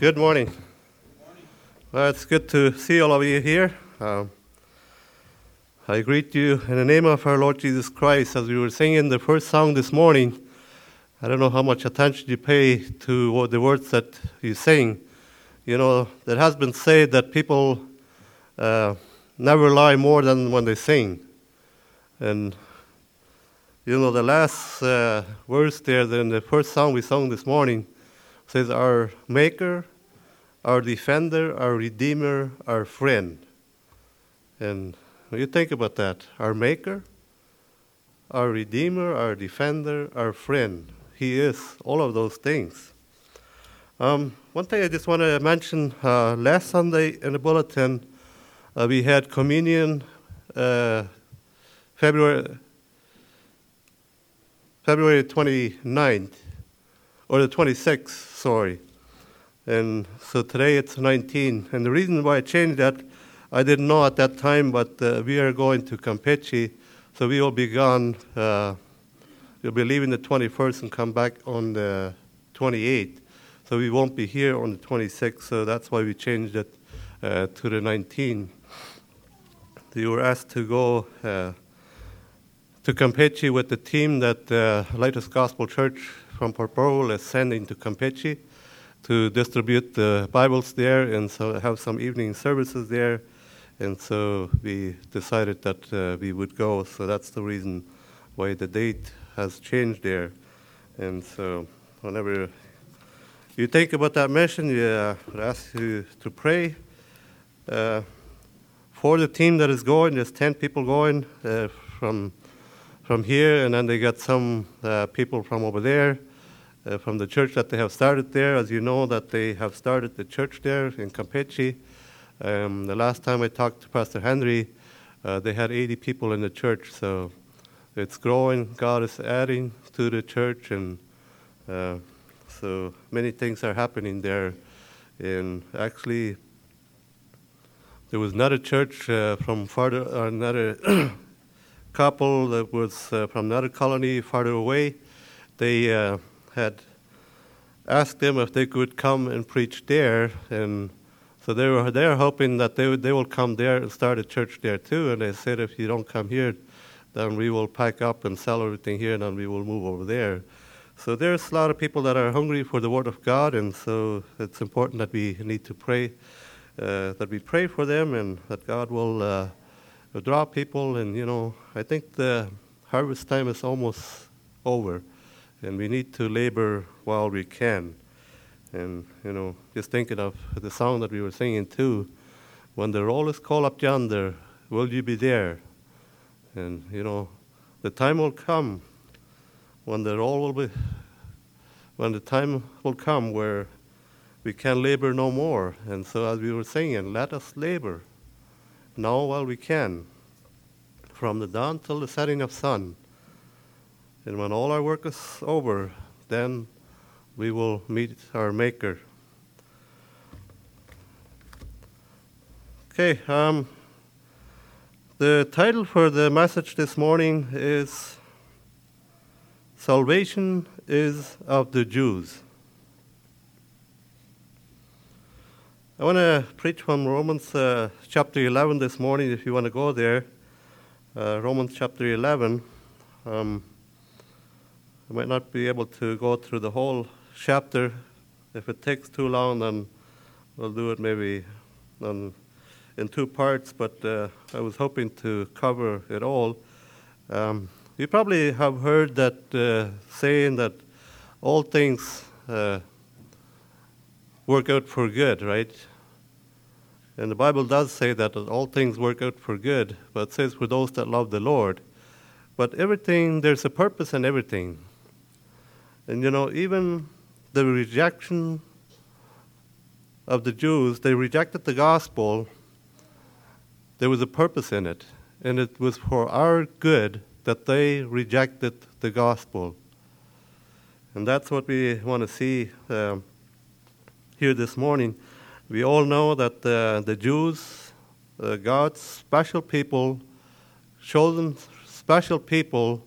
Good morning. Well, it's good to see all of you here. Um, I greet you in the name of our Lord Jesus Christ. As we were singing the first song this morning, I don't know how much attention you pay to what the words that you sing. You know, it has been said that people uh, never lie more than when they sing. And, you know, the last uh, there in the first song we sung this morning says, Our Maker, our Defender, our Redeemer, our Friend. And when you think about that, our Maker, our Redeemer, our Defender, our Friend. He is all of those things. Um, one thing I just want to mention uh, last Sunday in the bulletin, uh, we had communion uh, February, February 29th, or the 26th, sorry. And so today it's 19. And the reason why I changed that, I didn't know at that time, but uh, we are going to Campeche, so we will be gone. Uh, we'll be leaving the 21st and come back on the 28th. So we won't be here on the 26th, so that's why we changed it uh, to the 19th. You were asked to go uh, to Campeche with the team that uh, Lighthouse Gospel Church from Porporo is sending to Campeche to distribute the Bibles there and so have some evening services there. And so we decided that uh, we would go. So that's the reason why the date has changed there. And so whenever you think about that mission, you uh, ask you to pray uh, for the team that is going. There's 10 people going uh, from, from here, and then they got some uh, people from over there uh, from the church that they have started there. As you know, that they have started the church there in Campeche. Um, the last time I talked to Pastor Henry, uh, they had 80 people in the church, so it's growing. God is adding to the church, and uh, so many things are happening there. And actually, there was another church uh, from farther, uh, another couple that was uh, from another colony farther away. They uh, had asked them if they could come and preach there, and so they were they're hoping that they would, they will come there and start a church there too. And they said if you don't come here, then we will pack up and sell everything here, and then we will move over there. So there's a lot of people that are hungry for the Word of God, and so it's important that we need to pray, uh, that we pray for them, and that God will uh, draw people. And you know, I think the harvest time is almost over and we need to labor while we can. And, you know, just thinking of the song that we were singing too, when the roll is called up yonder, will you be there? And, you know, the time will come when the roll will be, when the time will come where we can labor no more. And so, as we were singing, let us labor now while we can, from the dawn till the setting of sun. And when all our work is over, then we will meet our Maker. Okay, um, the title for the message this morning is Salvation is of the Jews. I want to preach from Romans uh, chapter 11 this morning, if you want to go there. Uh, Romans chapter 11. Um, I might not be able to go through the whole chapter. If it takes too long, then we'll do it maybe on, in two parts, but uh, I was hoping to cover it all. Um, you probably have heard that uh, saying that all things uh, work out for good, right? And the Bible does say that all things work out for good, but it says for those that love the Lord. But everything, there's a purpose in everything. And you know, even the rejection of the Jews, they rejected the gospel. There was a purpose in it, and it was for our good that they rejected the gospel. And that's what we want to see um, here this morning. We all know that uh, the Jews, uh, God's special people, chosen special people,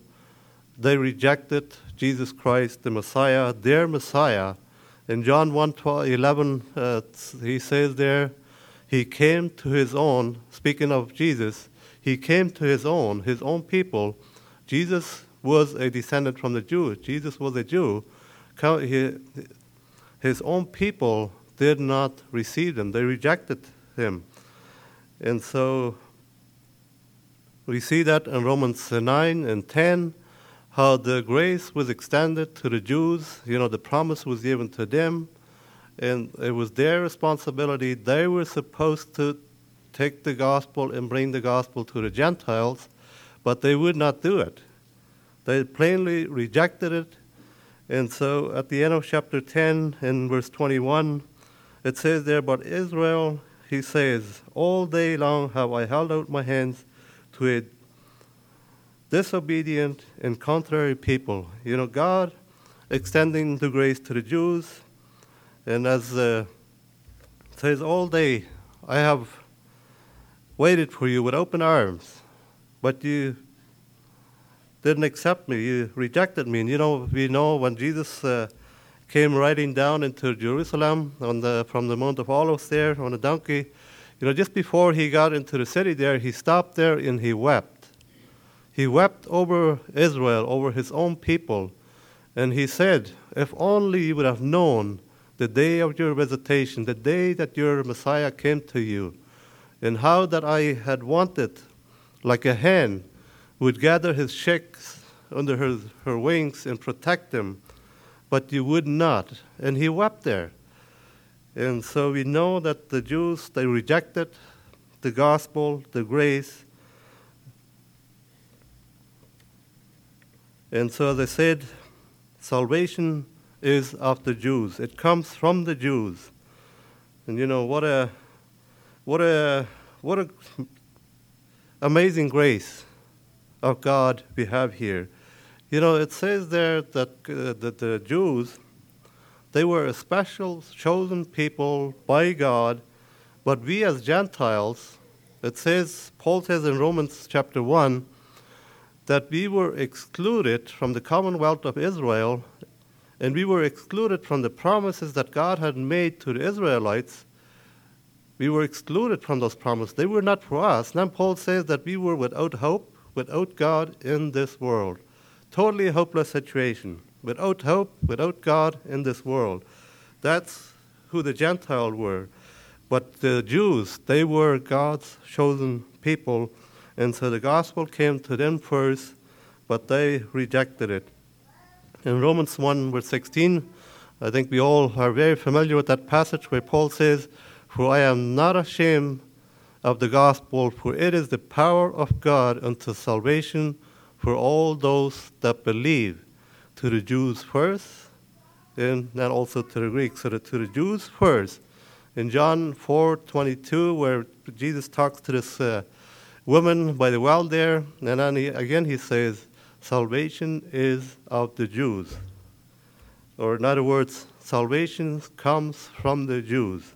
they rejected Jesus Christ, the Messiah, their Messiah, In John 1 12, 11, uh, he says there, he came to his own, speaking of Jesus, he came to his own, his own people. Jesus was a descendant from the Jews. Jesus was a Jew. His own people did not receive him, they rejected him. And so we see that in Romans 9 and 10, how the grace was extended to the Jews. You know, the promise was given to them, and it was their responsibility. They were supposed to take the gospel and bring the gospel to the Gentiles, but they would not do it. They plainly rejected it. And so at the end of chapter 10, in verse 21, it says there, But Israel, he says, All day long have I held out my hands to a disobedient and contrary people. You know, God extending the grace to the Jews, and as uh, says, All day I have waited for you with open arms, but you didn't accept me. You rejected me. And you know, we know when Jesus uh, came riding down into Jerusalem on the, from the Mount of Olives there on a donkey, you know, just before he got into the city there, he stopped there and he wept. He wept over Israel, over his own people. And he said, If only you would have known the day of your visitation, the day that your Messiah came to you, and how that I had wanted, like a hen would gather his chicks under her, her wings and protect them, but you would not. And he wept there. And so we know that the Jews, they rejected the gospel, the grace. And so they said, salvation is of the Jews. It comes from the Jews. And you know, what a what a what a amazing grace of God we have here. You know, it says there that, uh, that the Jews, they were a special chosen people by God, but we as Gentiles, it says, Paul says in Romans chapter 1, that we were excluded from the commonwealth of Israel, and we were excluded from the promises that God had made to the Israelites. We were excluded from those promises. They were not for us. Then Paul says that we were without hope without God in this world. Totally hopeless situation. Without hope, without God in this world. That's who the Gentiles were. But the Jews, they were God's chosen people. And so the gospel came to them first, but they rejected it. In Romans 1, verse 16, I think we all are very familiar with that passage where Paul says, For I am not ashamed of the gospel, for it is the power of God unto salvation for all those that believe, to the Jews first, and then also to the Greeks. So to the Jews first. In John 4:22, where Jesus talks to this uh, woman by the well there, and then he, again he says, "Salvation is of the Jews," or in other words, salvation comes from the Jews.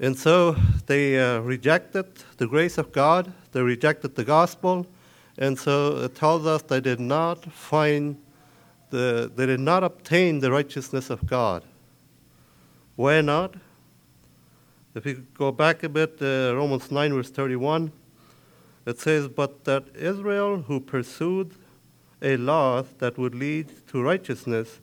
And so they uh, rejected the grace of God, they rejected the gospel, and so it tells us they did not find the, they did not obtain the righteousness of God. Why not? If you go back a bit, uh, Romans 9, verse 31, it says, But that Israel, who pursued a law that would lead to righteousness,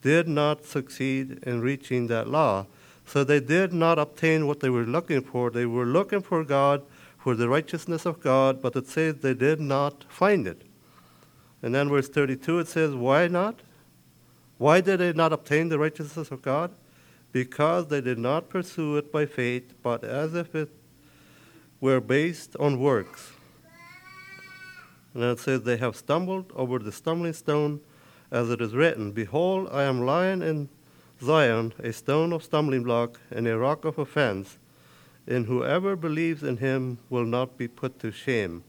did not succeed in reaching that law. So they did not obtain what they were looking for. They were looking for God, for the righteousness of God, but it says they did not find it. And then verse 32 it says, Why not? Why did they not obtain the righteousness of God? Because they did not pursue it by faith, but as if it were based on works. And it says, They have stumbled over the stumbling stone, as it is written, Behold, I am lying in Zion, a stone of stumbling block and a rock of offense, and whoever believes in him will not be put to shame.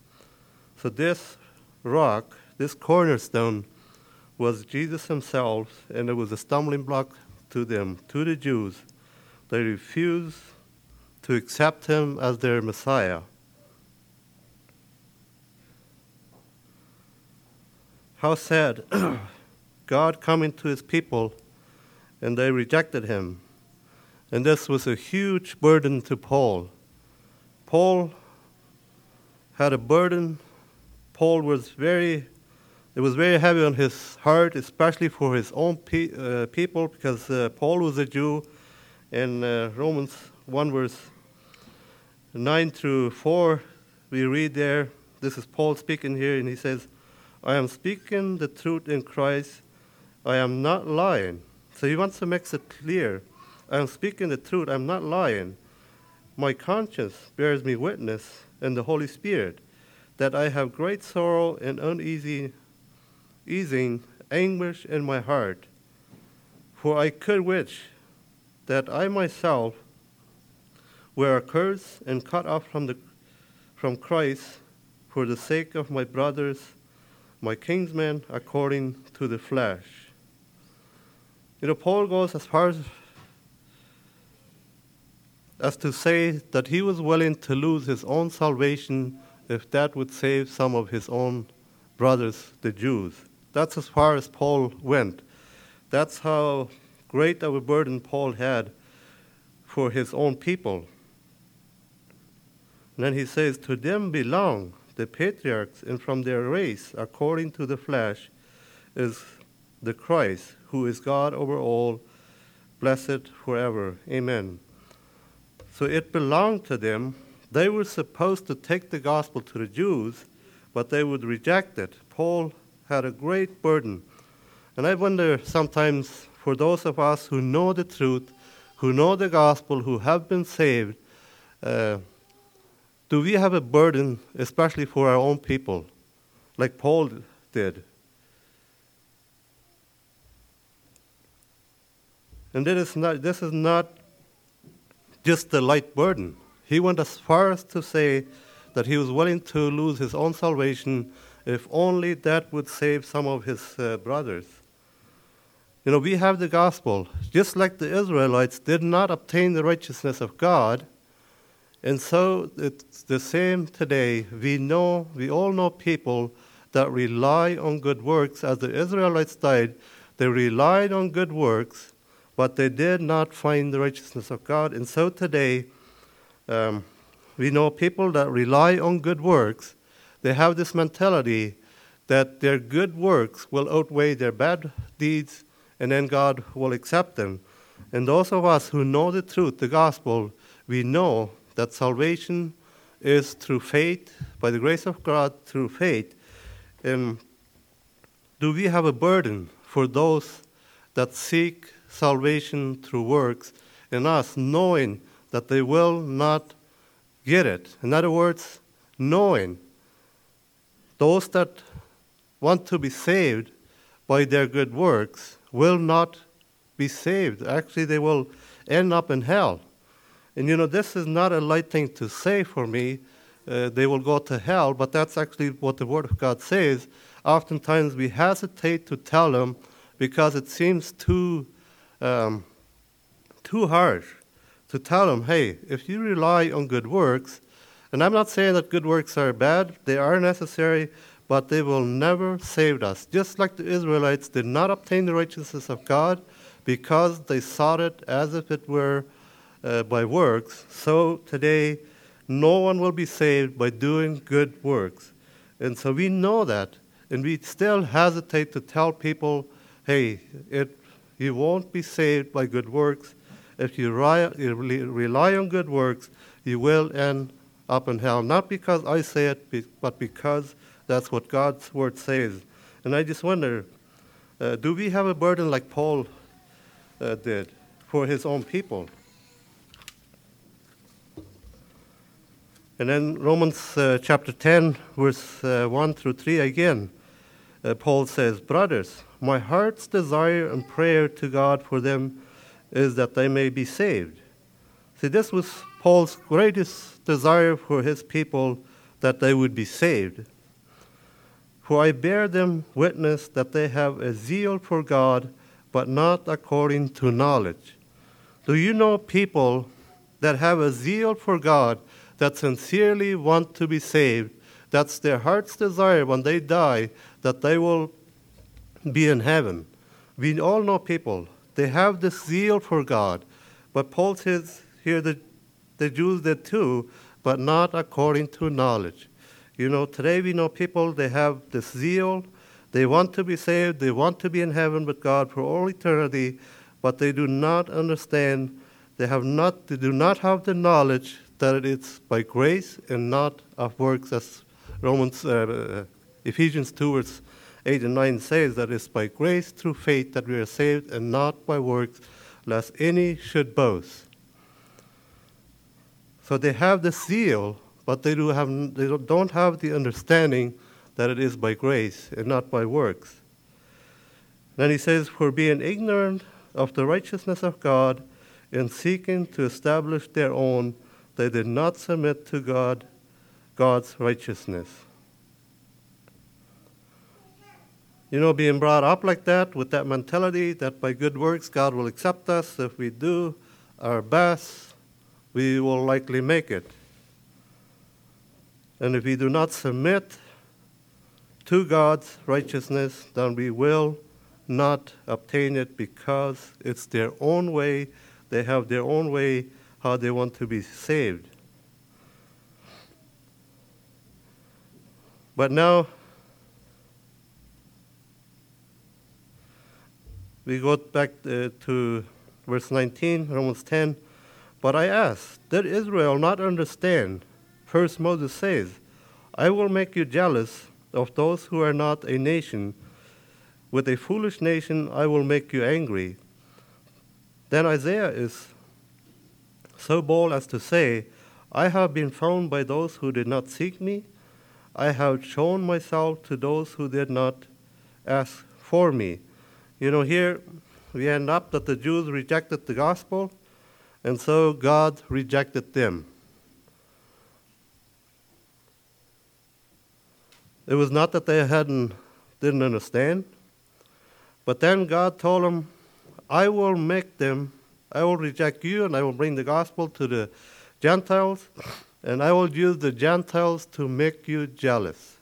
So, this rock, this cornerstone, was Jesus himself, and it was a stumbling block to them, to the Jews. They refused to accept him as their Messiah. how sad God coming to his people and they rejected him. And this was a huge burden to Paul. Paul had a burden. Paul was very, it was very heavy on his heart, especially for his own pe- uh, people, because uh, Paul was a Jew. In uh, Romans 1, verse 9 through 4, we read there, this is Paul speaking here, and he says, I am speaking the truth in Christ. I am not lying. So he wants to make it clear. I am speaking the truth. I'm not lying. My conscience bears me witness, and the Holy Spirit, that I have great sorrow and uneasy, easing anguish in my heart. For I could wish that I myself were accursed and cut off from, the, from Christ for the sake of my brothers, my kinsmen, according to the flesh. You know, Paul goes as far as, as to say that he was willing to lose his own salvation if that would save some of his own brothers, the Jews. That's as far as Paul went. That's how great of a burden Paul had for his own people. And then he says, To them belong the patriarchs, and from their race, according to the flesh, is the Christ, who is God over all, blessed forever. Amen. So it belonged to them. They were supposed to take the gospel to the Jews, but they would reject it. Paul had a great burden. And I wonder sometimes for those of us who know the truth, who know the gospel, who have been saved, uh, do we have a burden, especially for our own people, like Paul did? And not, this is not just a light burden. He went as far as to say that he was willing to lose his own salvation if only that would save some of his uh, brothers. You know, we have the gospel. Just like the Israelites did not obtain the righteousness of God, and so it's the same today. We know, we all know people that rely on good works. As the Israelites died, they relied on good works, but they did not find the righteousness of God. And so today, um, we know people that rely on good works. They have this mentality that their good works will outweigh their bad deeds, and then God will accept them. And those of us who know the truth, the gospel, we know that salvation is through faith, by the grace of God, through faith. And do we have a burden for those that seek salvation through works in us, knowing that they will not get it? In other words, knowing those that want to be saved by their good works will not be saved. Actually, they will end up in hell. And you know, this is not a light thing to say for me. Uh, they will go to hell, but that's actually what the Word of God says. Oftentimes we hesitate to tell them because it seems too, um, too harsh to tell them, hey, if you rely on good works, and I'm not saying that good works are bad, they are necessary, but they will never save us. Just like the Israelites did not obtain the righteousness of God because they sought it as if it were uh, by works, so today no one will be saved by doing good works. And so we know that, and we still hesitate to tell people, hey, it, you won't be saved by good works. If you you rely on good works, you will end up in hell. Not because I say it, but because that's what God's word says. And I just wonder uh, do we have a burden like Paul uh, did for his own people? And then Romans uh, chapter 10, verse uh, 1 through 3 again, uh, Paul says, Brothers, my heart's desire and prayer to God for them is that they may be saved. See, this was Paul's greatest desire for his people that they would be saved. For I bear them witness that they have a zeal for God, but not according to knowledge. Do you know people that have a zeal for God? that sincerely want to be saved. That's their heart's desire when they die, that they will be in heaven. We all know people, they have this zeal for God. But Paul says here that the Jews did too, but not according to knowledge. You know, today we know people, they have this zeal. They want to be saved. They want to be in heaven with God for all eternity, but they do not understand. They have not. They do not have the knowledge that it is by grace and not of works, as Romans, uh, Ephesians two verse eight and nine says that it's by grace through faith that we are saved, and not by works, lest any should boast. So they have the zeal, but they, do have, they don't have the understanding that it is by grace and not by works. Then he says, For being ignorant of the righteousness of God and seeking to establish their own, they did not submit to God, God's righteousness. You know, being brought up like that, with that mentality that by good works God will accept us if we do our best, we will likely make it. And if we do not submit to God's righteousness, then we will not obtain it because it's their own way. They have their own way how they want to be saved. But now, we go back uh, to verse 19, Romans 10. But I ask, did Israel not understand? First, Moses says, I will make you jealous of those who are not a nation. With a foolish nation, I will make you angry. Then Isaiah is so bold as to say, I have been found by those who did not seek me. I have shown myself to those who did not ask for me. You know, here we end up that the Jews rejected the gospel, and so God rejected them. It was not that they hadn't didn't understand, but then God told them, "I will make them. I will reject you, and I will bring the gospel to the Gentiles, and I will use the Gentiles to make you jealous."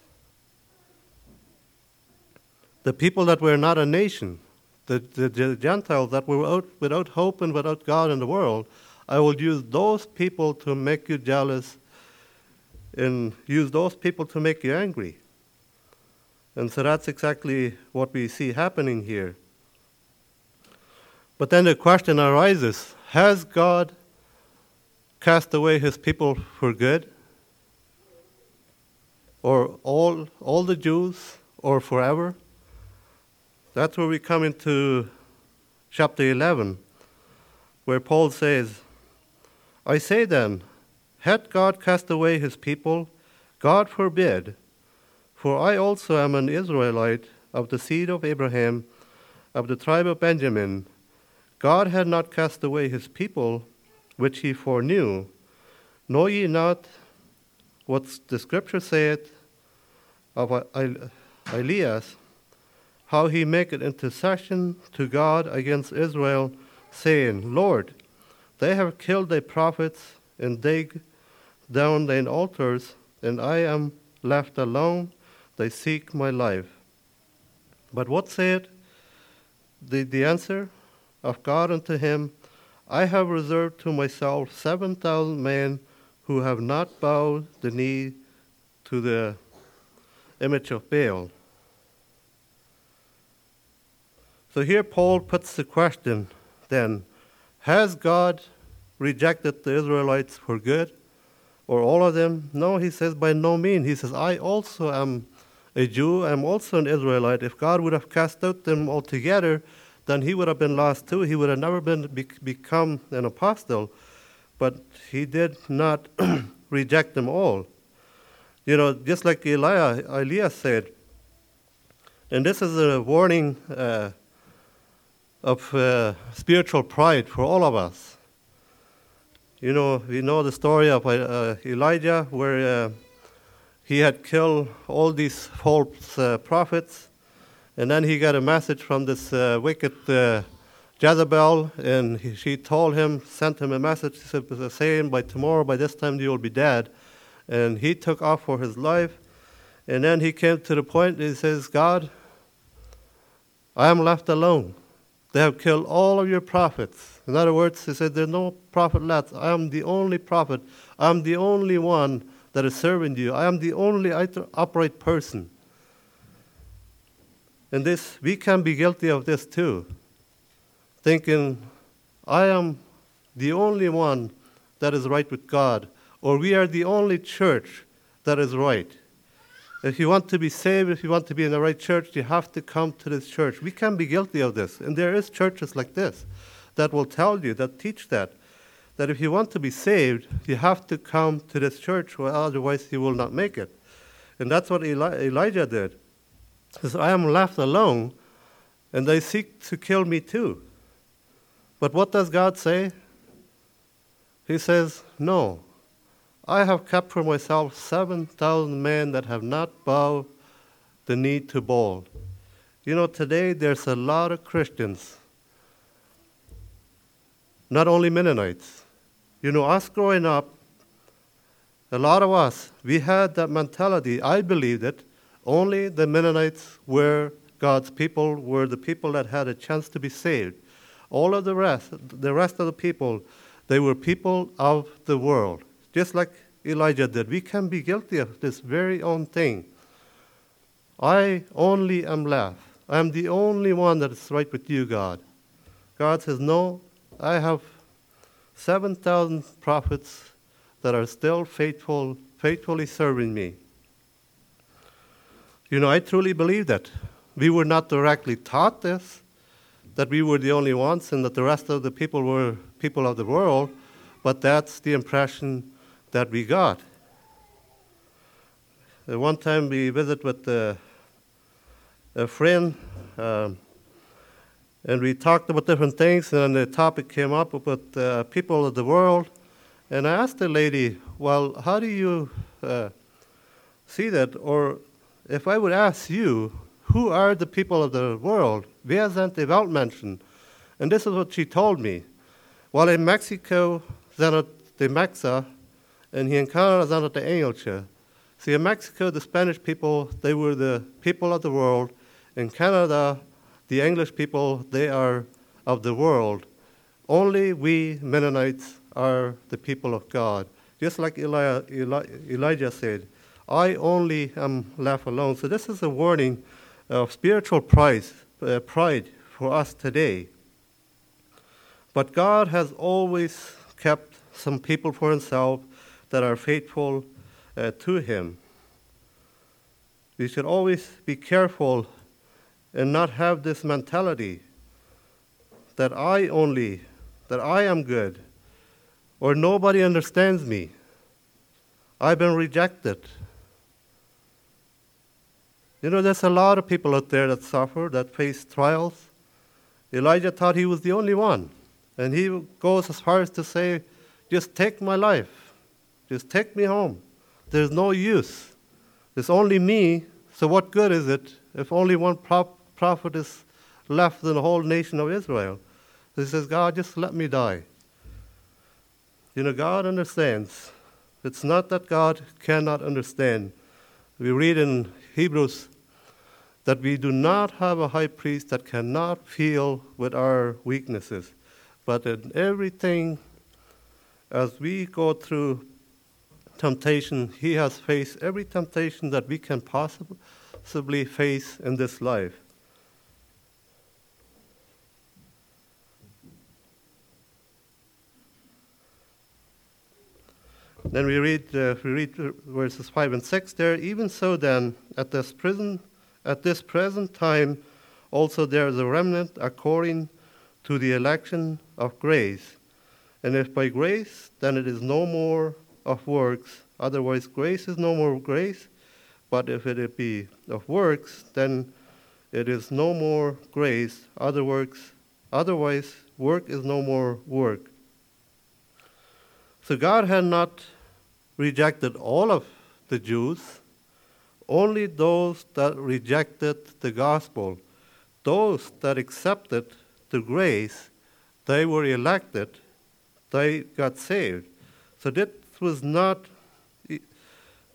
The people that were not a nation, the, the, the Gentiles that were without, without hope and without God in the world, I will use those people to make you jealous and use those people to make you angry. And so that's exactly what we see happening here. But then the question arises Has God cast away his people for good? Or all, all the Jews, or forever? That's where we come into chapter 11, where Paul says, I say then, had God cast away his people? God forbid. For I also am an Israelite of the seed of Abraham, of the tribe of Benjamin. God had not cast away his people, which he foreknew. Know ye not what the scripture saith of Elias, how he maketh intercession to God against Israel, saying, Lord, they have killed thy prophets and dig down thine altars, and I am left alone. They seek my life. But what said the, the answer of God unto him? I have reserved to myself seven thousand men who have not bowed the knee to the image of Baal. So here Paul puts the question then Has God rejected the Israelites for good? Or all of them? No, he says, by no means. He says, I also am a Jew, I'm also an Israelite. If God would have cast out them altogether, then he would have been lost too. He would have never been be- become an apostle. But he did not reject them all. You know, just like Elijah, said, and this is a warning uh, of uh, spiritual pride for all of us. You know, we know the story of uh, Elijah where uh, he had killed all these false uh, prophets, and then he got a message from this uh, wicked uh, Jezebel, and he, she told him, sent him a message saying, by tomorrow, by this time, you will be dead. And he took off for his life. And then he came to the point, he says, God, I am left alone. They have killed all of your prophets. In other words, he said, There's no prophet left. I am the only prophet. I am the only one that is serving you. I am the only upright person. And this, we can be guilty of this too, thinking, I am the only one that is right with God, or we are the only church that is right. If you want to be saved, if you want to be in the right church, you have to come to this church. We can be guilty of this, and there is churches like this that will tell you, that teach that, that if you want to be saved, you have to come to this church, or otherwise you will not make it. And that's what Eli- Elijah did. He says, I am left alone, and they seek to kill me too. But what does God say? He says, No, I have kept for myself 7,000 men that have not bowed the knee to Baal. You know, today there's a lot of Christians, not only Mennonites. You know, us growing up, a lot of us, we had that mentality. I believed it. Only the Mennonites were God's people, were the people that had a chance to be saved. All of the rest, the rest of the people, they were people of the world just like Elijah did. We can be guilty of this very own thing. I only am left. I am the only one that is right with you, God. God says, No, I have 7,000 prophets that are still faithful, faithfully serving me. You know, I truly believe that. We were not directly taught this, that we were the only ones and that the rest of the people were people of the world, but that's the impression that we got. Uh, one time we visited with uh, a friend, um, and we talked about different things, and the topic came up about uh, people of the world. And I asked the lady, Well, how do you uh, see that? Or if I would ask you, who are the people of the world? Wer sind die? And this is what she told me. Well, in Mexico, sind die Mexa, and he under the Engelche. See, in Mexico, the Spanish people, they were the people of the world. In Canada, the English people, they are of the world. Only we Mennonites are the people of God. Just like Eli- Eli- Elijah said, I only am left alone. So this is a warning of spiritual pride, uh, pride for us today. But God has always kept some people for himself that are faithful uh, to Him. We should always be careful and not have this mentality that I only, that I am good, or nobody understands me. I've been rejected. You know, there's a lot of people out there that suffer, that face trials. Elijah thought he was the only one. And he goes as far as to say, just take my life. Just take me home. There's no use. There's only me, so what good is it if only one prophet is left in the whole nation of Israel? He says, God, just let me die. You know, God understands. It's not that God cannot understand. We read in Hebrews that we do not have a high priest that cannot feel with our weaknesses, but in everything, as we go through temptation, he has faced every temptation that we can possibly face in this life. Then we read, uh, we read verses 5 and 6 there. Even so, then, at this, prison, at this present time, also there is a remnant according to the election of grace. And if by grace, then it is no more of works. Otherwise, grace is no more grace. But if it be of works, then it is no more grace. Other works, otherwise, work is no more work. So God had not rejected all of the Jews, only those that rejected the gospel, those that accepted the grace, they were elected, they got saved. So that was not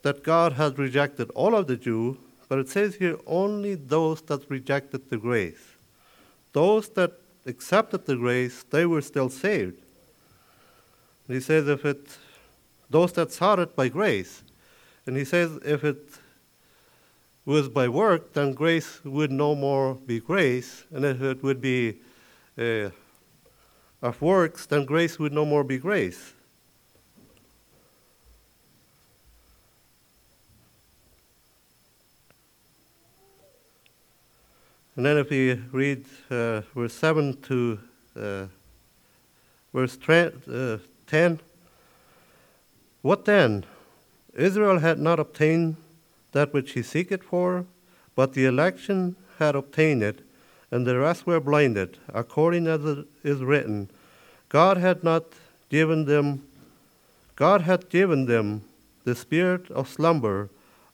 that God had rejected all of the Jews, but it says here only those that rejected the grace. those that accepted the grace, they were still saved. he says, if it, those that sought it by grace, and he says, if it was by work, then grace would no more be grace, and if it would be uh, of works, then grace would no more be grace. And then if we read uh, verse 7 to uh, verse uh, 10, what then? Israel had not obtained that which he seeketh for, but the election had obtained it, and the rest were blinded, according as it is written. God had not given them, God had given them the spirit of slumber,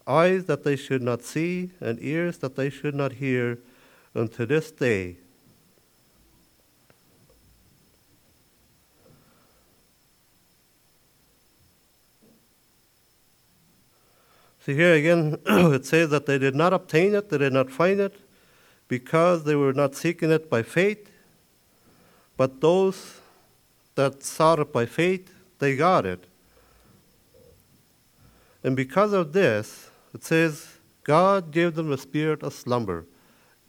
eyes that they should not see, and ears that they should not hear unto this day. See here again, it says that they did not obtain it, they did not find it, because they were not seeking it by faith. But those that sought it by faith, they got it. And because of this, it says, God gave them a spirit of slumber.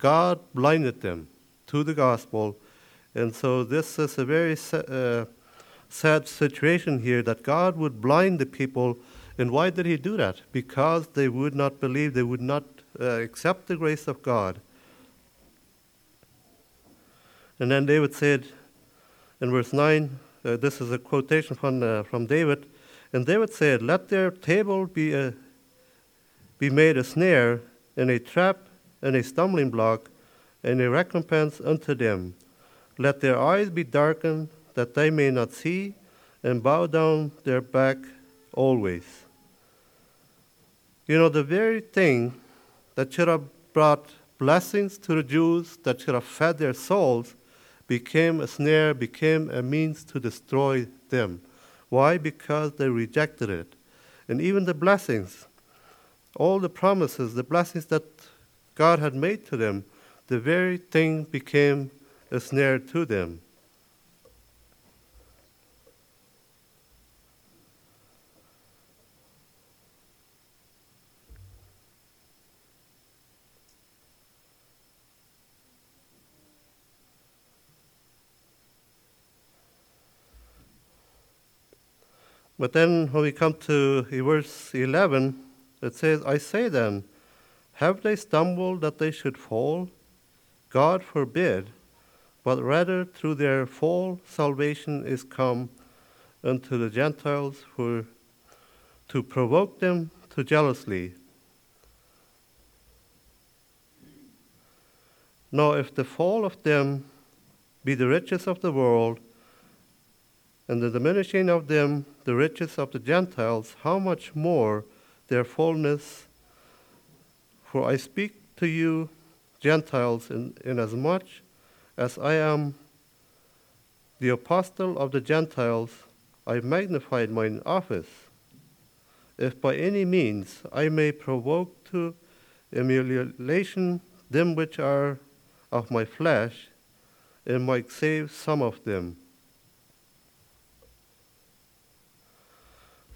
God blinded them to the gospel. And so this is a very uh, sad situation here that God would blind the people. And why did he do that? Because they would not believe, they would not uh, accept the grace of God. And then David said in verse 9, uh, this is a quotation from, uh, from David, and David said, Let their table be, a, be made a snare and a trap and a stumbling block, and a recompense unto them. Let their eyes be darkened, that they may not see, and bow down their back always. You know, the very thing that should have brought blessings to the Jews, that should have fed their souls, became a snare, became a means to destroy them. Why? Because they rejected it. And even the blessings, all the promises, the blessings that God had made to them, the very thing became a snare to them. But then when we come to verse 11, it says, I say then, have they stumbled that they should fall? God forbid, but rather through their fall salvation is come unto the Gentiles for to provoke them to jealously. Now, if the fall of them be the riches of the world, and the diminishing of them the riches of the Gentiles, how much more their fullness for I speak to you, Gentiles, in, inasmuch as I am the apostle of the Gentiles, I magnified mine office. If by any means I may provoke to emulation them which are of my flesh, and might save some of them.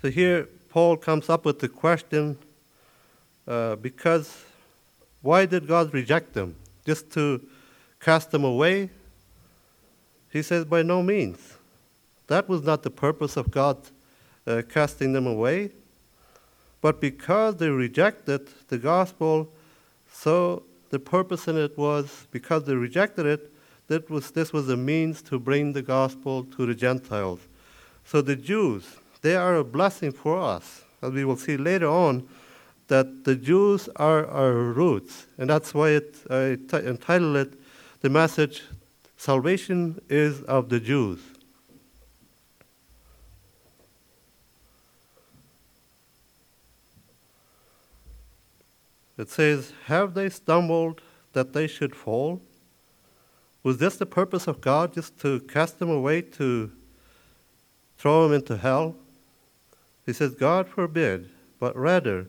So here Paul comes up with the question uh, because why did God reject them? Just to cast them away? He says, by no means. That was not the purpose of God uh, casting them away. But because they rejected the gospel, so the purpose in it was because they rejected it, that was, this was a means to bring the gospel to the Gentiles. So the Jews, they are a blessing for us. As we will see later on, that the Jews are our roots, and that's why it, I t- entitled it the message Salvation is of the Jews. It says, Have they stumbled that they should fall? Was this the purpose of God, just to cast them away, to throw them into hell? He says, God forbid, but rather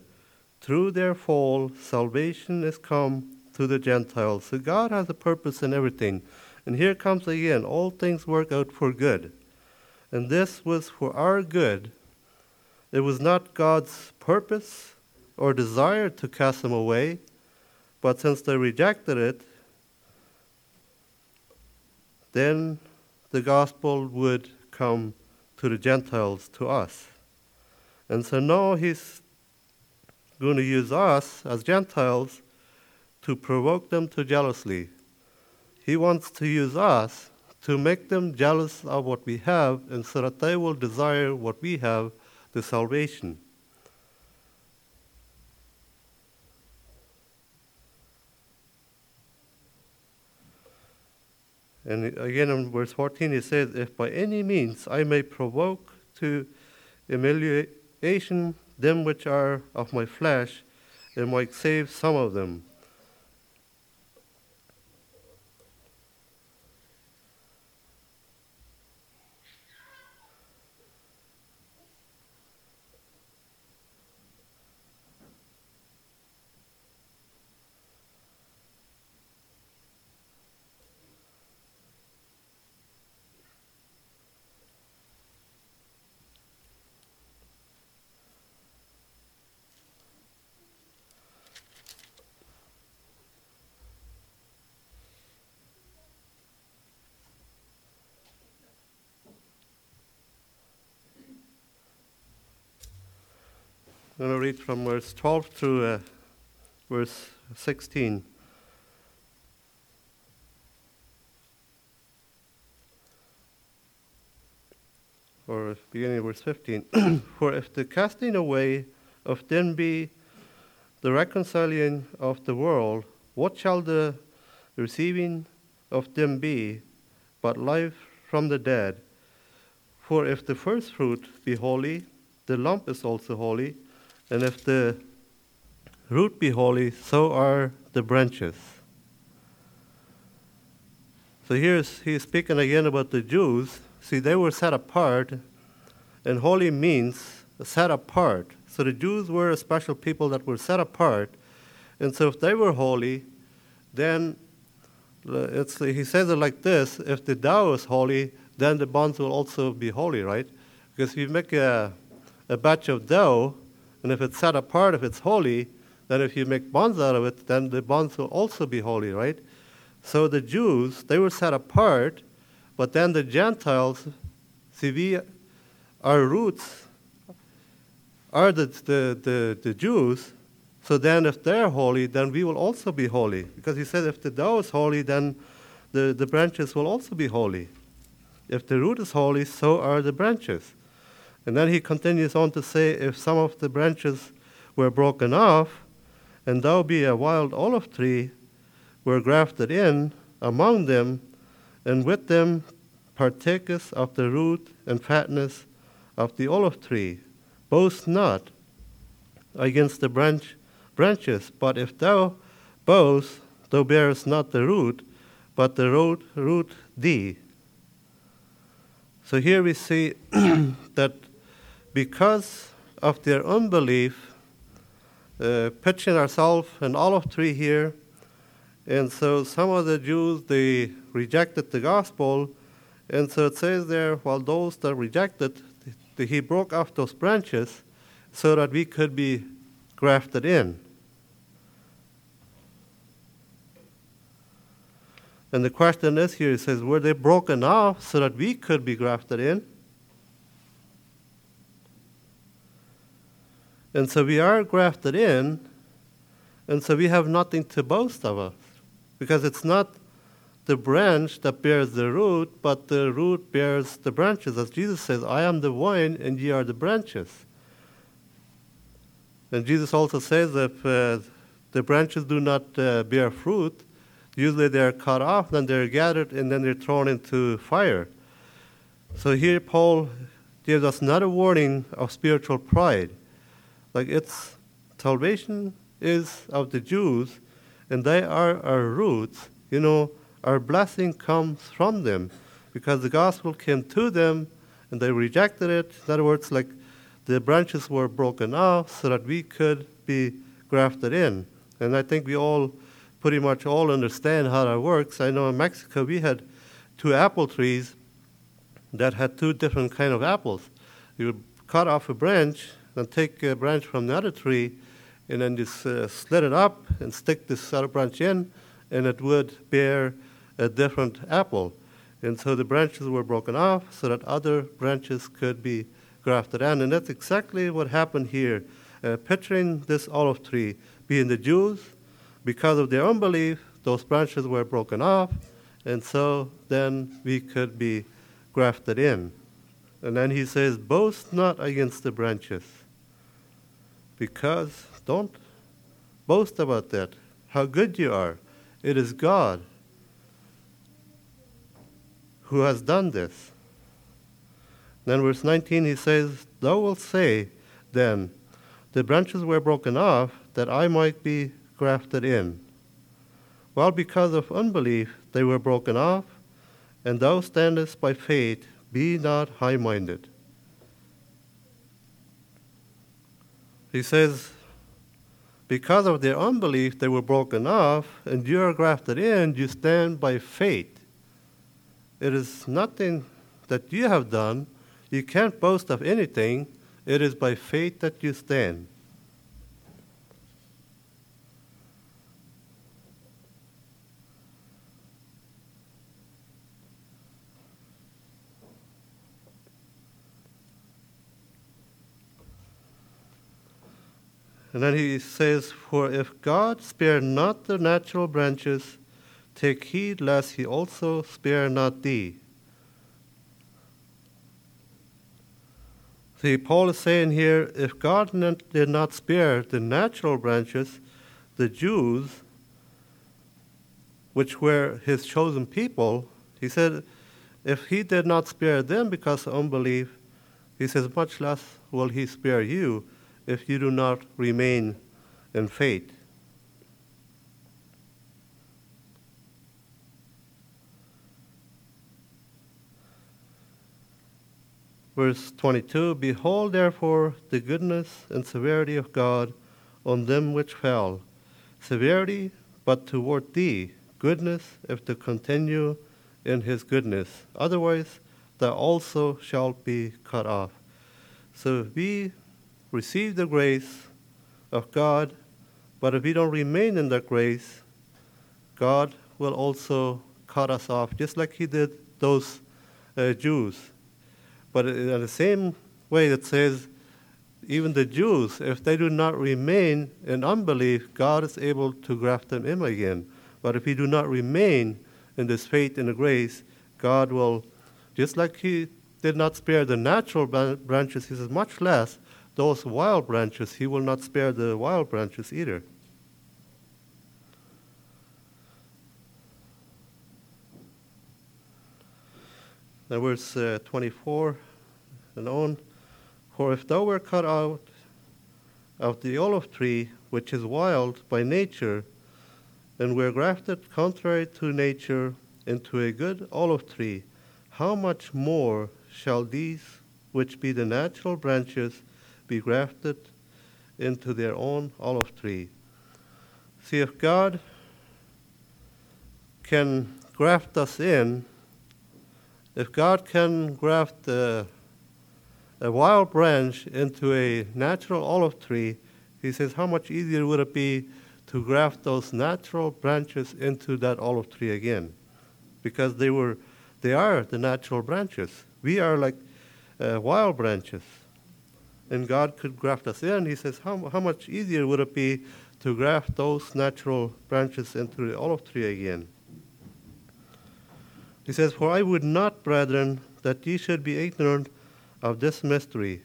through their fall, salvation is come to the Gentiles. So God has a purpose in everything. And here comes again all things work out for good. And this was for our good. It was not God's purpose or desire to cast them away, but since they rejected it, then the gospel would come to the Gentiles, to us. And so now he's going to use us as Gentiles to provoke them to jealousy. He wants to use us to make them jealous of what we have and so that they will desire what we have, the salvation. And again in verse 14 he says, If by any means I may provoke to humiliation them which are of my flesh, and might save some of them. I'm going to read from verse 12 through uh, verse 16. Or beginning of verse 15. For if the casting away of them be the reconciling of the world, what shall the receiving of them be but life from the dead? For if the first fruit be holy, the lump is also holy. And if the root be holy, so are the branches. So here's he's speaking again about the Jews. See, they were set apart, and holy means set apart. So the Jews were a special people that were set apart, and so if they were holy, then uh, it's, he says it like this: If the dough is holy, then the buns will also be holy, right? Because if you make a, a batch of dough, and if it's set apart, if it's holy, then if you make bonds out of it, then the bonds will also be holy, right? So the Jews, they were set apart, but then the Gentiles, see, we, our roots are the, the, the, the Jews. So then if they're holy, then we will also be holy. Because he said if the dough is holy, then the, the branches will also be holy. If the root is holy, so are the branches. And then he continues on to say, If some of the branches were broken off, and thou be a wild olive tree, were grafted in among them, and with them partakest of the root and fatness of the olive tree. Boast not against the branch, branches, but if thou boast, thou bearest not the root, but the root, root thee. So here we see that because of their unbelief, uh, pitching ourselves an olive tree here. And so some of the Jews, they rejected the gospel. And so it says there, while those that rejected, he broke off those branches so that we could be grafted in. And the question is here, it says, were they broken off so that we could be grafted in? And so we are grafted in, and so we have nothing to boast of us. Because it's not the branch that bears the root, but the root bears the branches. As Jesus says, I am the vine, and ye are the branches. And Jesus also says if uh, the branches do not uh, bear fruit, usually they're cut off, then they're gathered, and then they're thrown into fire. So here Paul gives us another warning of spiritual pride. Like it's salvation is of the Jews, and they are our roots. You know, our blessing comes from them because the gospel came to them and they rejected it. In other words, like the branches were broken off so that we could be grafted in. And I think we all pretty much all understand how that works. I know in Mexico we had two apple trees that had two different kind of apples. You cut off a branch and take a branch from the other tree and then just uh, slit it up and stick this other branch in, and it would bear a different apple. And so the branches were broken off so that other branches could be grafted on. And that's exactly what happened here. Uh, picturing this olive tree, being the Jews, because of their unbelief, those branches were broken off, and so then we could be grafted in. And then he says, Boast not against the branches, because don't boast about that, how good you are. It is God who has done this. Then, verse 19, he says, Thou wilt say, then, the branches were broken off that I might be grafted in. Well, because of unbelief, they were broken off, and thou standest by faith, be not high minded. He says, because of their unbelief, they were broken off, and you are grafted in, you stand by faith. It is nothing that you have done. You can't boast of anything. It is by faith that you stand. And then he says, For if God spare not the natural branches, take heed lest he also spare not thee. See, Paul is saying here, if God did not spare the natural branches, the Jews, which were his chosen people, he said, if he did not spare them because of unbelief, he says, much less will he spare you if you do not remain in faith. Verse 22 Behold, therefore, the goodness and severity of God on them which fell. Severity, but toward thee, goodness, if to continue in his goodness. Otherwise, thou also shalt be cut off. So we receive the grace of God, but if we don't remain in that grace, God will also cut us off, just like He did those uh, Jews. But in the same way, it says, even the Jews, if they do not remain in unbelief, God is able to graft them in again. But if we do not remain in this faith and the grace, God will, just like He did not spare the natural branches, He says, much less those wild branches, he will not spare the wild branches either. Now, verse uh, 24 and on. For if thou were cut out of the olive tree, which is wild by nature, and were grafted contrary to nature into a good olive tree, how much more shall these, which be the natural branches, be grafted into their own olive tree. See, if God can graft us in, if God can graft a, a wild branch into a natural olive tree, he says, how much easier would it be to graft those natural branches into that olive tree again? Because they were, they are the natural branches. We are like uh, wild branches and God could graft us in, he says, how, how much easier would it be to graft those natural branches into the olive tree again? He says, For I would not, brethren, that ye should be ignorant of this mystery,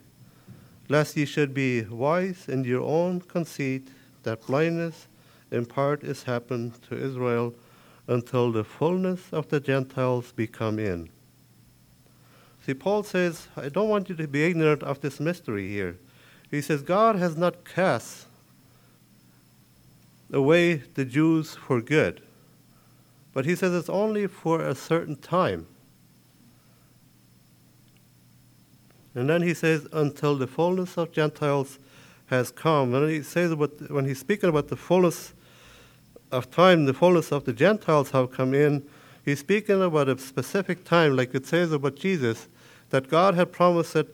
lest ye should be wise in your own conceit, that blindness in part is happened to Israel until the fullness of the Gentiles be come in. See, Paul says, I don't want you to be ignorant of this mystery here. He says, God has not cast away the Jews for good, but he says it's only for a certain time. And then he says, until the fullness of Gentiles has come. And he says, about, when he's speaking about the fullness of time, the fullness of the Gentiles have come in, he's speaking about a specific time, like it says about Jesus, that God had promised the,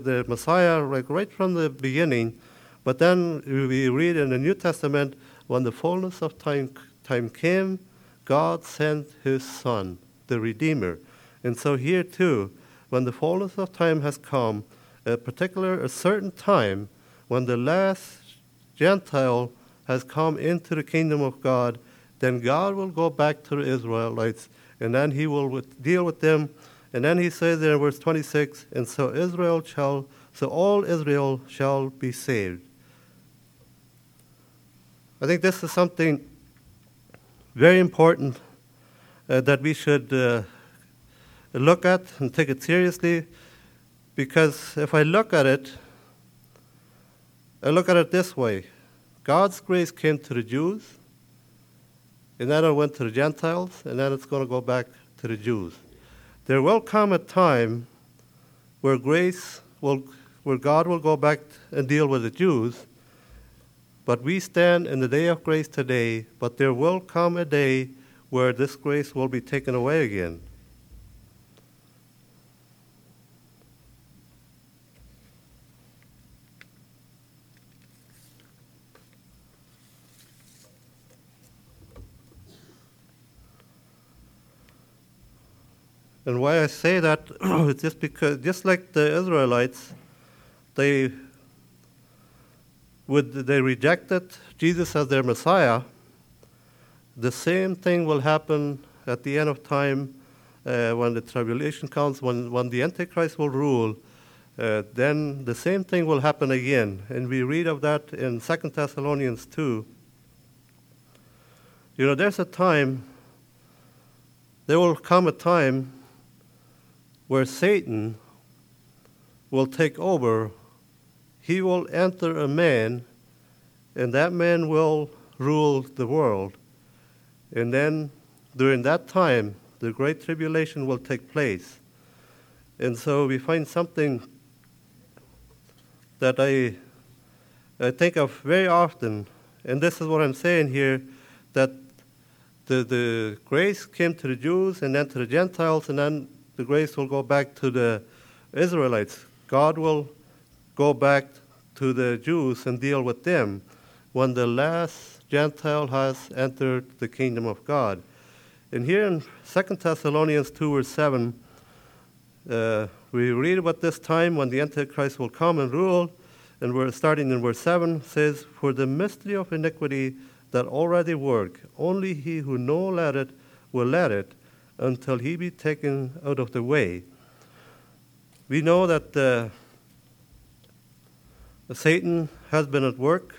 the Messiah, like right from the beginning. But then we read in the New Testament, when the fullness of time, time came, God sent his Son, the Redeemer. And so here too, when the fullness of time has come, a particular, a certain time, when the last Gentile has come into the kingdom of God, then God will go back to the Israelites, and then he will deal with them. And then he says there in verse 26, and so Israel shall, so all Israel shall be saved. I think this is something very important uh, that we should uh, look at and take it seriously because if I look at it, I look at it this way God's grace came to the Jews, and then it went to the Gentiles, and then it's going to go back to the Jews. There will come a time where grace will, where God will go back and deal with the Jews, but we stand in the day of grace today, but there will come a day where this grace will be taken away again. And why I say that is just because, just like the Israelites, they would they rejected Jesus as their Messiah. The same thing will happen at the end of time uh, when the tribulation comes, when, when the Antichrist will rule. Uh, then the same thing will happen again. And we read of that in 2 Thessalonians 2. You know, there's a time, there will come a time where Satan will take over, he will enter a man, and that man will rule the world. And then during that time, the Great Tribulation will take place. And so we find something that I, I think of very often, and this is what I'm saying here that the, the grace came to the Jews and then to the Gentiles, and then the grace will go back to the Israelites. God will go back to the Jews and deal with them when the last Gentile has entered the kingdom of God. And here in 2 Thessalonians 2, verse 7, uh, we read about this time when the Antichrist will come and rule. And we're starting in verse 7 says, For the mystery of iniquity that already work, only he who know let it will let it, until he be taken out of the way. We know that uh, Satan has been at work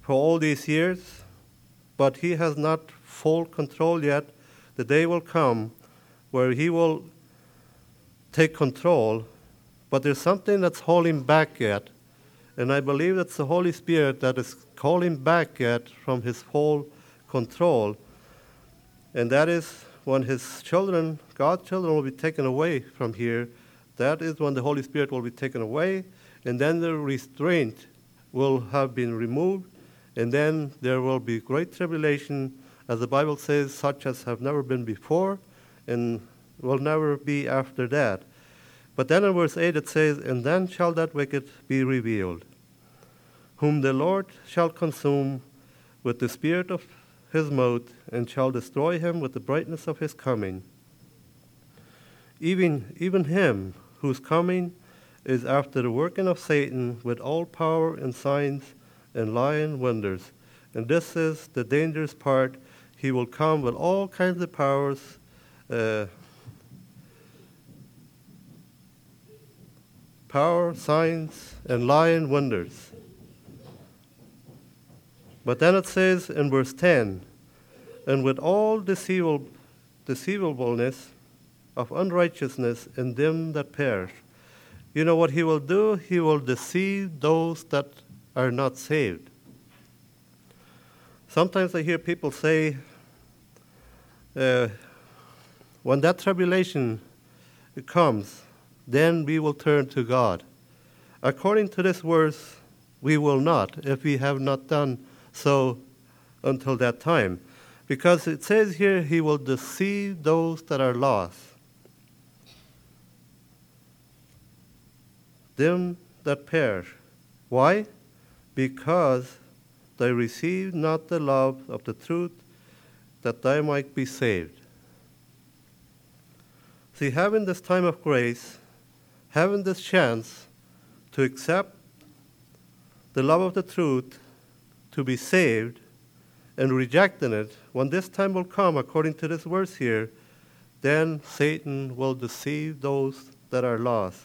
for all these years, but he has not full control yet. The day will come where he will take control, but there's something that's holding back yet. And I believe it's the Holy Spirit that is calling back yet from his full control. And that is when his children, God's children, will be taken away from here, that is when the Holy Spirit will be taken away, and then the restraint will have been removed, and then there will be great tribulation, as the Bible says, such as have never been before, and will never be after that. But then in verse 8 it says, And then shall that wicked be revealed, whom the Lord shall consume with the spirit of his mouth and shall destroy him with the brightness of his coming. Even, even him whose coming is after the working of Satan with all power and signs and lying wonders. And this is the dangerous part. He will come with all kinds of powers. Uh, power, signs, and lying wonders. But then it says in verse 10 and with all deceivable, deceivableness of unrighteousness in them that perish. You know what he will do? He will deceive those that are not saved. Sometimes I hear people say, uh, when that tribulation comes, then we will turn to God. According to this verse, we will not if we have not done so until that time. Because it says here, he will deceive those that are lost. Them that perish. Why? Because they receive not the love of the truth that they might be saved. See, having this time of grace, having this chance to accept the love of the truth, to be saved, and rejecting it, when this time will come, according to this verse here, then Satan will deceive those that are lost.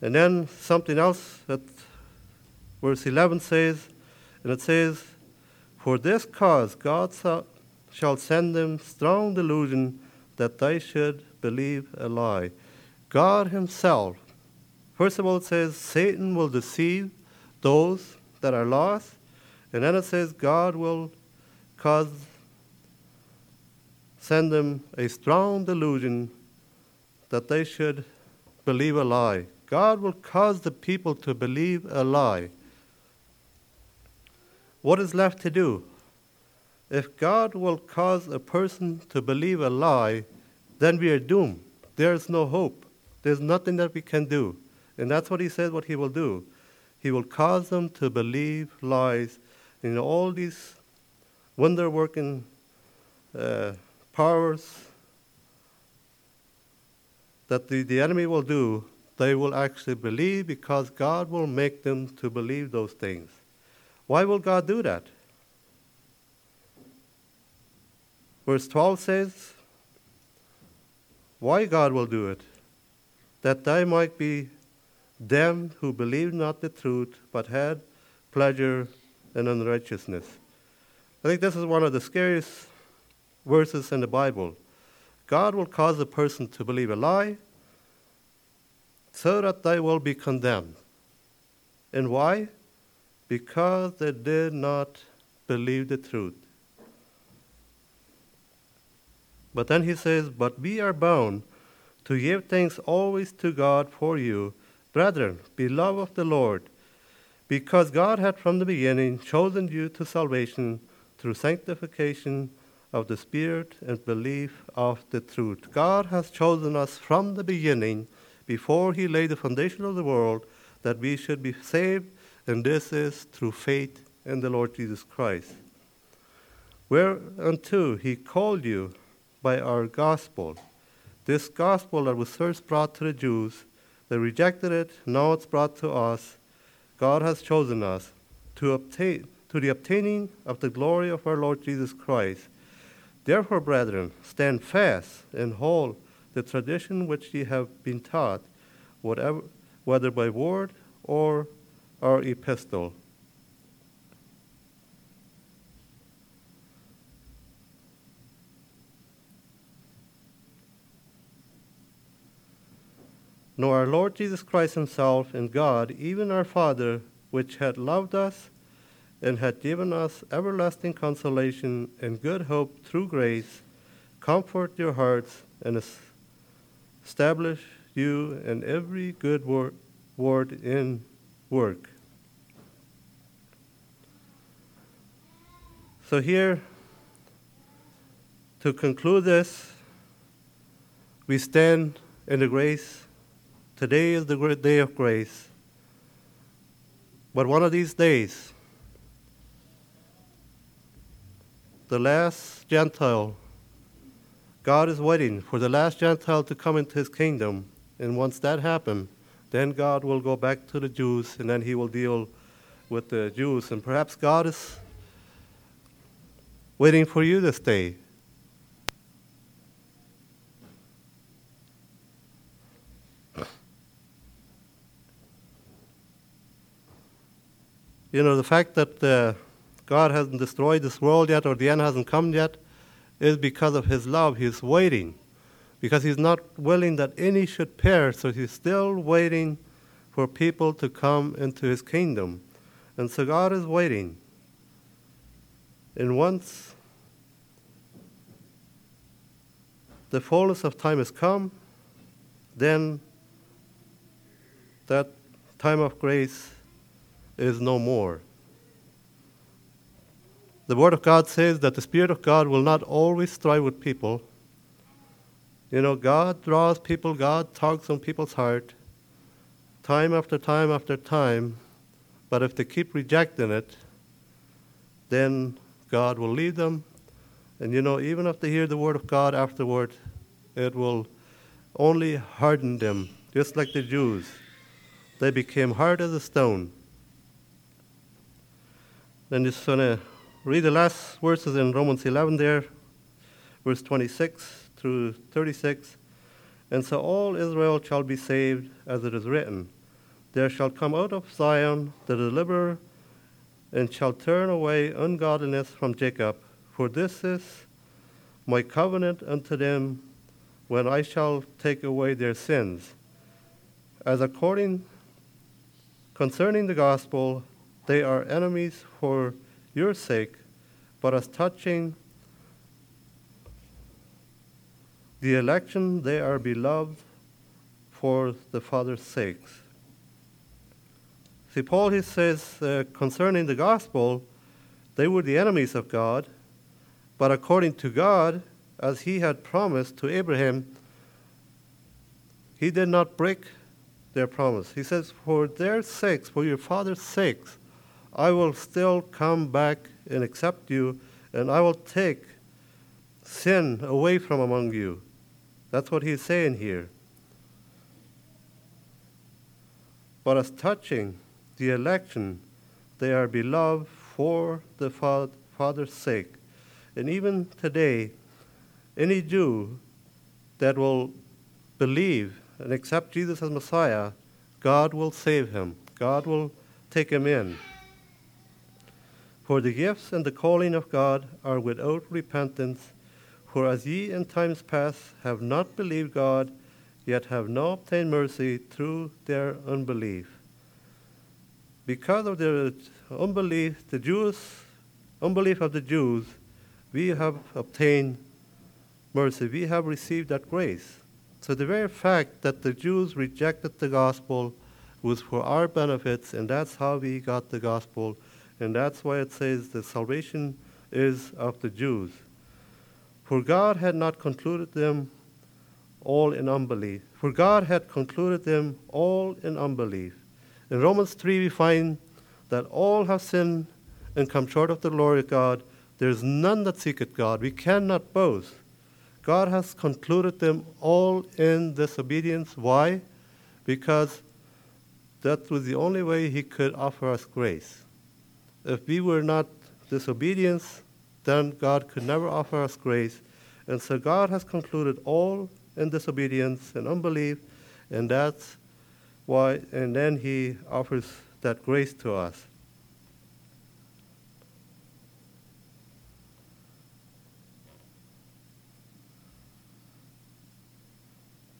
And then something else that verse 11 says, and it says, For this cause God shall send them strong delusion that they should believe a lie. God Himself, first of all, it says Satan will deceive those that are lost, and then it says God will cause send them a strong delusion that they should believe a lie. God will cause the people to believe a lie. What is left to do? If God will cause a person to believe a lie, then we are doomed. There is no hope. There's nothing that we can do. And that's what he said what he will do. He will cause them to believe lies. In all these wonder working uh, powers that the, the enemy will do, they will actually believe because God will make them to believe those things. Why will God do that? Verse 12 says, Why God will do it? That they might be them who believed not the truth, but had pleasure in unrighteousness. I think this is one of the scariest verses in the Bible. God will cause a person to believe a lie so that they will be condemned. And why? Because they did not believe the truth. But then he says, But we are bound to give thanks always to God for you, brethren, beloved of the Lord, because God had from the beginning chosen you to salvation through sanctification of the Spirit and belief of the truth. God has chosen us from the beginning, before He laid the foundation of the world, that we should be saved, and this is through faith in the Lord Jesus Christ. Whereunto He called you by our gospel. This gospel that was first brought to the Jews, they rejected it, now it's brought to us. God has chosen us to obtain to the obtaining of the glory of our Lord Jesus Christ. Therefore, brethren, stand fast and hold the tradition which ye have been taught, whatever, whether by word or our epistle. Nor our Lord Jesus Christ Himself and God, even our Father, which had loved us and had given us everlasting consolation and good hope through grace, comfort your hearts and establish you in every good wor- word in work. So, here, to conclude this, we stand in the grace Today is the great day of grace. But one of these days, the last Gentile, God is waiting for the last Gentile to come into his kingdom. And once that happens, then God will go back to the Jews and then he will deal with the Jews. And perhaps God is waiting for you this day. You know, the fact that uh, God hasn't destroyed this world yet or the end hasn't come yet is because of His love. He's waiting because He's not willing that any should perish, so He's still waiting for people to come into His kingdom. And so God is waiting. And once the fullness of time has come, then that time of grace is no more. the Word of God says that the Spirit of God will not always strive with people. You know, God draws people, God tugs on people's heart time after time after time, but if they keep rejecting it, then God will lead them. And you know, even if they hear the Word of God afterward, it will only harden them, just like the Jews. They became hard as a stone. Then just going to read the last verses in Romans 11 there, verse 26 through 36. And so all Israel shall be saved, as it is written There shall come out of Zion the deliverer, and shall turn away ungodliness from Jacob. For this is my covenant unto them when I shall take away their sins. As according concerning the gospel, they are enemies for your sake, but as touching the election, they are beloved for the Father's sakes. See, Paul he says uh, concerning the gospel, they were the enemies of God, but according to God, as he had promised to Abraham, he did not break their promise. He says, For their sakes, for your father's sakes, I will still come back and accept you, and I will take sin away from among you. That's what he's saying here. But as touching the election, they are beloved for the Father's sake. And even today, any Jew that will believe and accept Jesus as Messiah, God will save him. God will take him in. For the gifts and the calling of God are without repentance. For as ye in times past have not believed God, yet have now obtained mercy through their unbelief. Because of their unbelief, the Jews, unbelief of the Jews, we have obtained mercy. We have received that grace. So the very fact that the Jews rejected the gospel was for our benefits, and that's how we got the gospel. And that's why it says the salvation is of the Jews. For God had not concluded them all in unbelief. For God had concluded them all in unbelief. In Romans 3, we find that all have sinned and come short of the glory of God. There is none that seeketh God. We cannot boast. God has concluded them all in disobedience. Why? Because that was the only way He could offer us grace. If we were not disobedient, then God could never offer us grace. And so God has concluded all in disobedience and unbelief, and that's why, and then He offers that grace to us.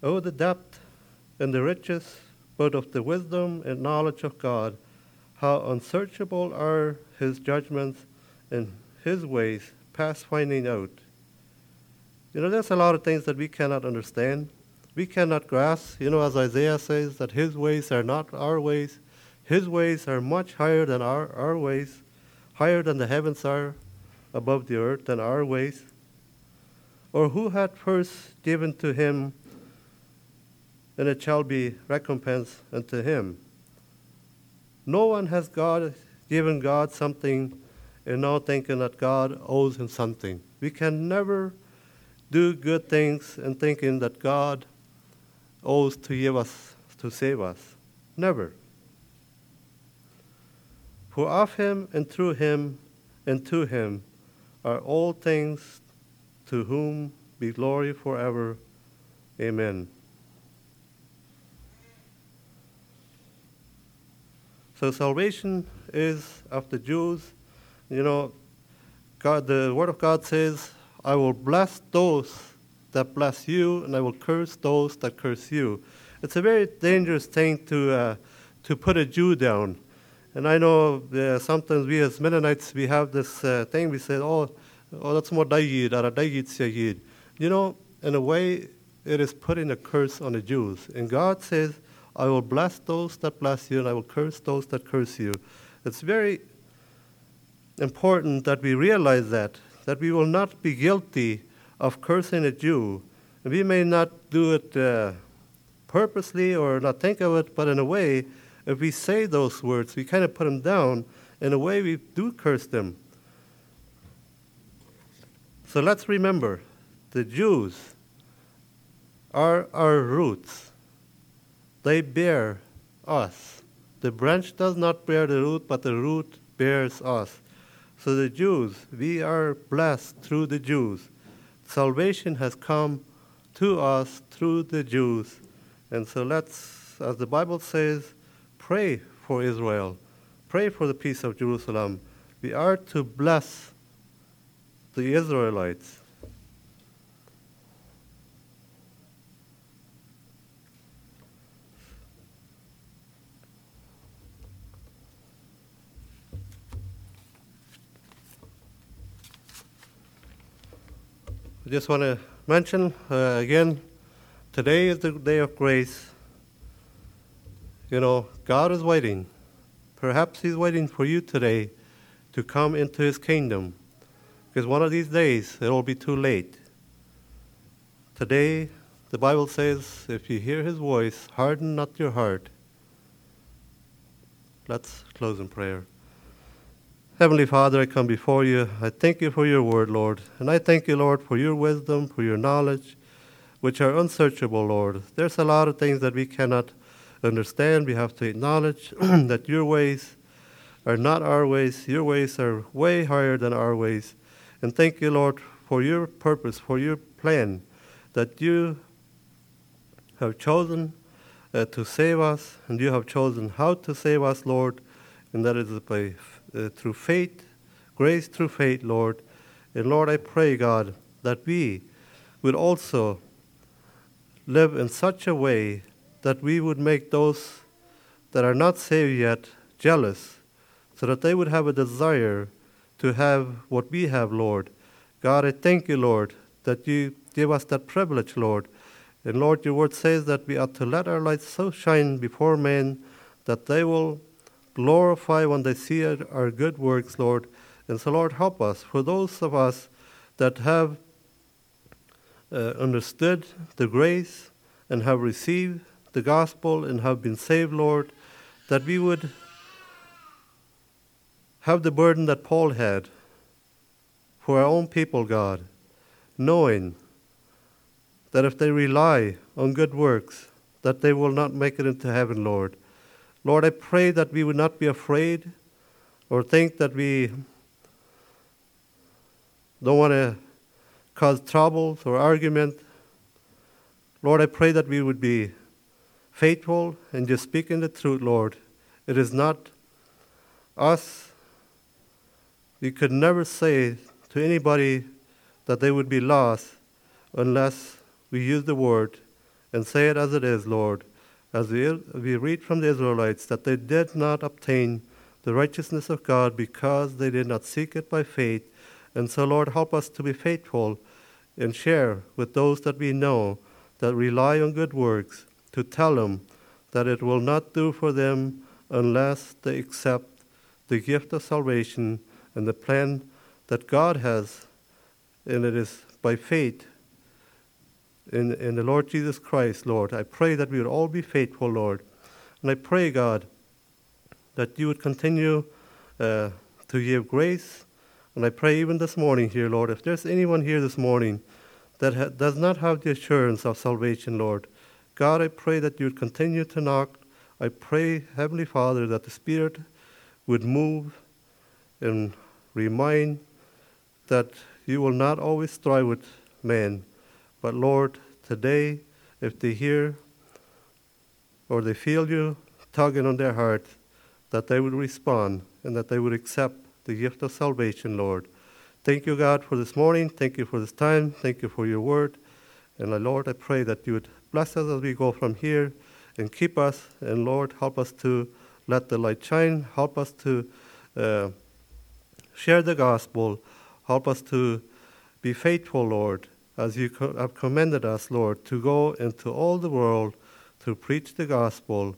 Oh, the depth and the riches both of the wisdom and knowledge of God, how unsearchable are his judgments and his ways past finding out. You know, there's a lot of things that we cannot understand. We cannot grasp, you know, as Isaiah says, that his ways are not our ways. His ways are much higher than our, our ways, higher than the heavens are above the earth than our ways. Or who had first given to him and it shall be recompense unto him. No one has God given God something and now thinking that God owes him something. We can never do good things and thinking that God owes to give us to save us. Never. For of him and through him and to him are all things to whom be glory forever. Amen. So salvation is of the Jews. You know, God, the Word of God says, I will bless those that bless you, and I will curse those that curse you. It's a very dangerous thing to, uh, to put a Jew down. And I know uh, sometimes we as Mennonites, we have this uh, thing, we say, oh, oh that's more Dayyid, or Sayyid. You know, in a way, it is putting a curse on the Jews. And God says, I will bless those that bless you, and I will curse those that curse you. It's very important that we realize that, that we will not be guilty of cursing a Jew. And we may not do it uh, purposely or not think of it, but in a way, if we say those words, we kind of put them down. In a way, we do curse them. So let's remember the Jews are our roots. They bear us. The branch does not bear the root, but the root bears us. So the Jews, we are blessed through the Jews. Salvation has come to us through the Jews. And so let's, as the Bible says, pray for Israel. Pray for the peace of Jerusalem. We are to bless the Israelites. I just want to mention uh, again today is the day of grace. You know, God is waiting. Perhaps He's waiting for you today to come into His kingdom. Because one of these days it will be too late. Today, the Bible says, if you hear His voice, harden not your heart. Let's close in prayer. Heavenly Father, I come before you. I thank you for your word, Lord. And I thank you, Lord, for your wisdom, for your knowledge, which are unsearchable, Lord. There's a lot of things that we cannot understand. We have to acknowledge that your ways are not our ways. Your ways are way higher than our ways. And thank you, Lord, for your purpose, for your plan, that you have chosen uh, to save us, and you have chosen how to save us, Lord, and that is by uh, through faith, grace through faith, Lord. And Lord, I pray, God, that we would also live in such a way that we would make those that are not saved yet jealous, so that they would have a desire to have what we have, Lord. God, I thank you, Lord, that you give us that privilege, Lord. And Lord, your word says that we ought to let our light so shine before men that they will glorify when they see it, our good works, Lord. And so, Lord, help us. For those of us that have uh, understood the grace and have received the gospel and have been saved, Lord, that we would have the burden that Paul had for our own people, God, knowing that if they rely on good works, that they will not make it into heaven, Lord. Lord, I pray that we would not be afraid or think that we don't want to cause troubles or argument. Lord, I pray that we would be faithful and just speaking the truth, Lord. It is not us. We could never say to anybody that they would be lost unless we use the word and say it as it is, Lord as we, we read from the Israelites, that they did not obtain the righteousness of God because they did not seek it by faith. And so, Lord, help us to be faithful and share with those that we know that rely on good works to tell them that it will not do for them unless they accept the gift of salvation and the plan that God has, and it is by faith in, in the Lord Jesus Christ, Lord. I pray that we would all be faithful, Lord. And I pray, God, that you would continue uh, to give grace. And I pray even this morning here, Lord, if there's anyone here this morning that ha- does not have the assurance of salvation, Lord, God, I pray that you would continue to knock. I pray, Heavenly Father, that the Spirit would move and remind that you will not always strive with man but Lord, today, if they hear or they feel you tugging on their heart, that they would respond and that they would accept the gift of salvation, Lord. Thank you, God, for this morning. Thank you for this time. Thank you for your word. And uh, Lord, I pray that you would bless us as we go from here and keep us. And Lord, help us to let the light shine. Help us to uh, share the gospel. Help us to be faithful, Lord, as you have commended us, Lord, to go into all the world to preach the gospel.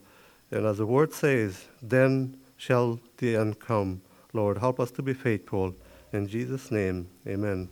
And as the word says, then shall the end come. Lord, help us to be faithful. In Jesus' name, amen.